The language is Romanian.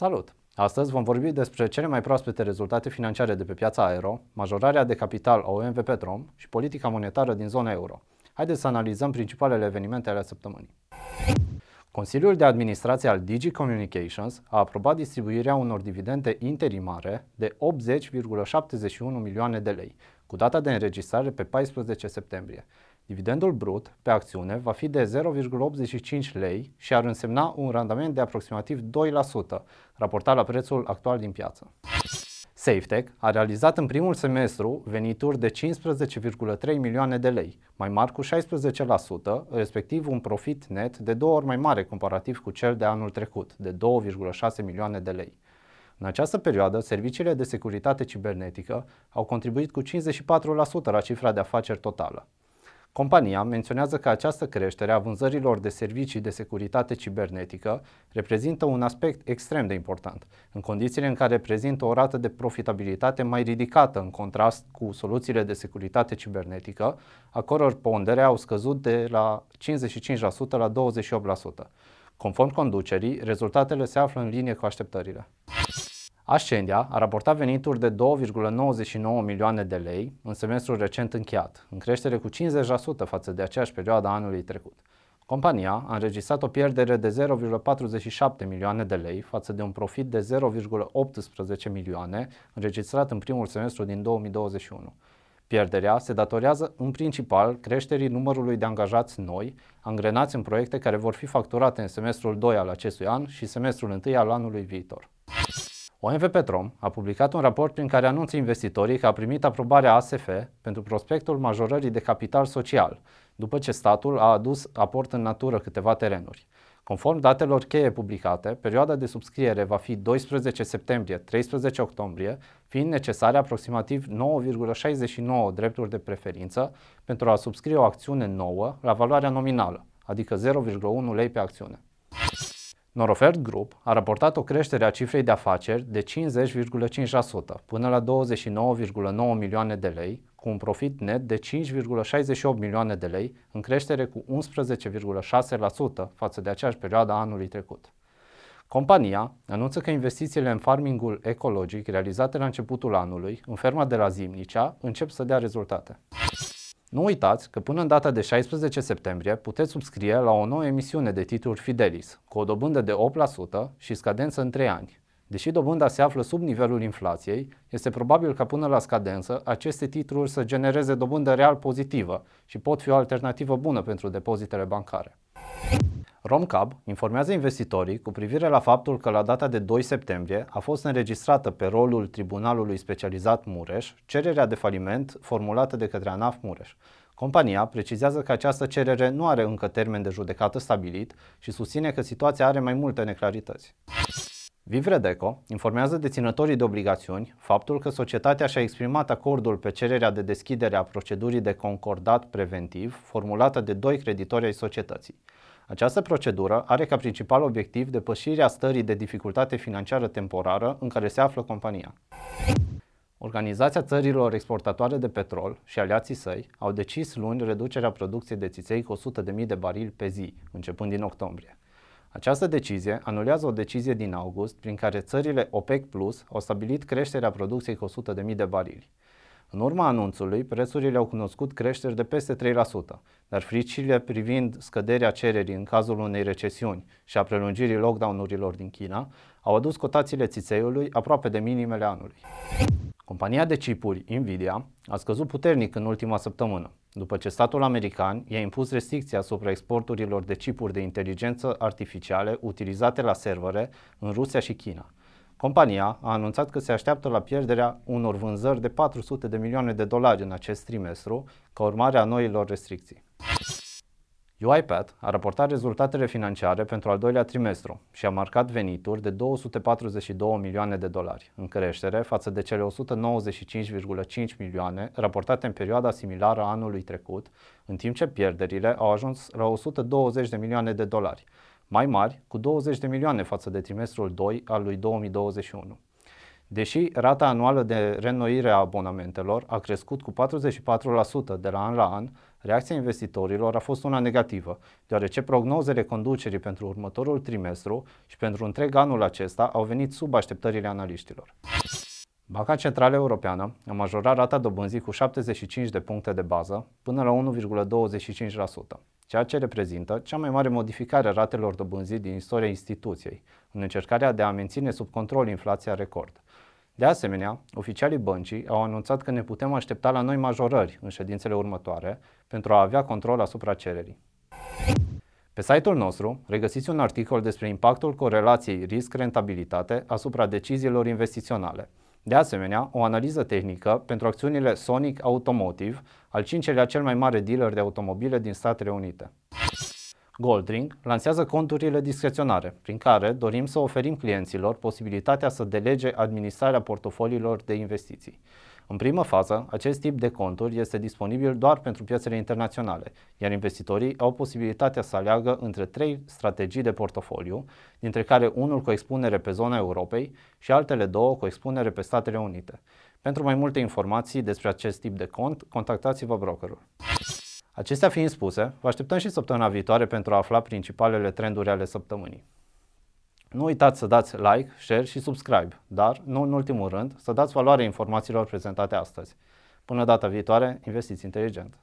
Salut! Astăzi vom vorbi despre cele mai proaspete rezultate financiare de pe piața aero, majorarea de capital a OMV Petrom și politica monetară din zona euro. Haideți să analizăm principalele evenimente ale săptămânii. Consiliul de Administrație al Digi Communications a aprobat distribuirea unor dividende interimare de 80,71 milioane de lei, cu data de înregistrare pe 14 septembrie. Dividendul brut pe acțiune va fi de 0,85 lei și ar însemna un randament de aproximativ 2%, raportat la prețul actual din piață. SafeTech a realizat în primul semestru venituri de 15,3 milioane de lei, mai mari cu 16%, respectiv un profit net de două ori mai mare comparativ cu cel de anul trecut, de 2,6 milioane de lei. În această perioadă, serviciile de securitate cibernetică au contribuit cu 54% la cifra de afaceri totală. Compania menționează că această creștere a vânzărilor de servicii de securitate cibernetică reprezintă un aspect extrem de important, în condițiile în care prezintă o rată de profitabilitate mai ridicată în contrast cu soluțiile de securitate cibernetică, a căror pondere au scăzut de la 55% la 28%. Conform conducerii, rezultatele se află în linie cu așteptările. Ascendia a raportat venituri de 2,99 milioane de lei în semestrul recent încheiat, în creștere cu 50% față de aceeași perioadă anului trecut. Compania a înregistrat o pierdere de 0,47 milioane de lei față de un profit de 0,18 milioane înregistrat în primul semestru din 2021. Pierderea se datorează în principal creșterii numărului de angajați noi, angrenați în proiecte care vor fi facturate în semestrul 2 al acestui an și semestrul 1 al anului viitor. OMV Petrom a publicat un raport prin care anunță investitorii că a primit aprobarea ASF pentru prospectul majorării de capital social, după ce statul a adus aport în natură câteva terenuri. Conform datelor cheie publicate, perioada de subscriere va fi 12 septembrie-13 octombrie, fiind necesare aproximativ 9,69 drepturi de preferință pentru a subscrie o acțiune nouă la valoarea nominală, adică 0,1 lei pe acțiune. Norofert Group a raportat o creștere a cifrei de afaceri de 50,5% până la 29,9 milioane de lei, cu un profit net de 5,68 milioane de lei, în creștere cu 11,6% față de aceeași perioadă a anului trecut. Compania anunță că investițiile în farmingul ecologic realizate la începutul anului, în ferma de la Zimnicea, încep să dea rezultate. Nu uitați că până în data de 16 septembrie puteți subscrie la o nouă emisiune de titluri Fidelis, cu o dobândă de 8% și scadență în 3 ani. Deși dobânda se află sub nivelul inflației, este probabil ca până la scadență aceste titluri să genereze dobândă real pozitivă și pot fi o alternativă bună pentru depozitele bancare. Romcab informează investitorii cu privire la faptul că la data de 2 septembrie a fost înregistrată pe rolul Tribunalului Specializat Mureș cererea de faliment formulată de către ANAF Mureș. Compania precizează că această cerere nu are încă termen de judecată stabilit și susține că situația are mai multe neclarități. Vivredeco informează deținătorii de obligațiuni faptul că societatea și-a exprimat acordul pe cererea de deschidere a procedurii de concordat preventiv formulată de doi creditori ai societății. Această procedură are ca principal obiectiv depășirea stării de dificultate financiară temporară în care se află compania. Organizația țărilor exportatoare de petrol și aliații săi au decis luni reducerea producției de țiței cu 100.000 de barili pe zi, începând din octombrie. Această decizie anulează o decizie din august prin care țările OPEC Plus au stabilit creșterea producției cu 100.000 de barili. În urma anunțului, prețurile au cunoscut creșteri de peste 3%, dar fricile privind scăderea cererii în cazul unei recesiuni și a prelungirii lockdown-urilor din China au adus cotațiile țițeiului aproape de minimele anului. Compania de chipuri Nvidia a scăzut puternic în ultima săptămână, după ce statul american i-a impus restricții asupra exporturilor de chipuri de inteligență artificiale utilizate la servere în Rusia și China. Compania a anunțat că se așteaptă la pierderea unor vânzări de 400 de milioane de dolari în acest trimestru, ca urmare a noilor restricții. UiPath a raportat rezultatele financiare pentru al doilea trimestru și a marcat venituri de 242 milioane de dolari, în creștere față de cele 195,5 milioane raportate în perioada similară a anului trecut, în timp ce pierderile au ajuns la 120 de milioane de dolari, mai mari cu 20 de milioane față de trimestrul 2 al lui 2021. Deși rata anuală de reînnoire a abonamentelor a crescut cu 44% de la an la an, reacția investitorilor a fost una negativă, deoarece prognozele conducerii pentru următorul trimestru și pentru întreg anul acesta au venit sub așteptările analiștilor. Banca Centrală Europeană a majorat rata dobânzii cu 75 de puncte de bază până la 1,25%, ceea ce reprezintă cea mai mare modificare a ratelor dobânzii din istoria instituției, în încercarea de a menține sub control inflația record. De asemenea, oficialii băncii au anunțat că ne putem aștepta la noi majorări în ședințele următoare pentru a avea control asupra cererii. Pe site-ul nostru regăsiți un articol despre impactul corelației risc-rentabilitate asupra deciziilor investiționale. De asemenea, o analiză tehnică pentru acțiunile Sonic Automotive, al cincelea cel mai mare dealer de automobile din Statele Unite. Goldring lansează conturile discreționare, prin care dorim să oferim clienților posibilitatea să delege administrarea portofoliilor de investiții. În primă fază, acest tip de conturi este disponibil doar pentru piețele internaționale, iar investitorii au posibilitatea să aleagă între trei strategii de portofoliu, dintre care unul cu expunere pe zona Europei și altele două cu expunere pe Statele Unite. Pentru mai multe informații despre acest tip de cont, contactați-vă brokerul. Acestea fiind spuse, vă așteptăm și săptămâna viitoare pentru a afla principalele trenduri ale săptămânii. Nu uitați să dați like, share și subscribe, dar, nu în ultimul rând, să dați valoare informațiilor prezentate astăzi. Până data viitoare, investiți inteligent!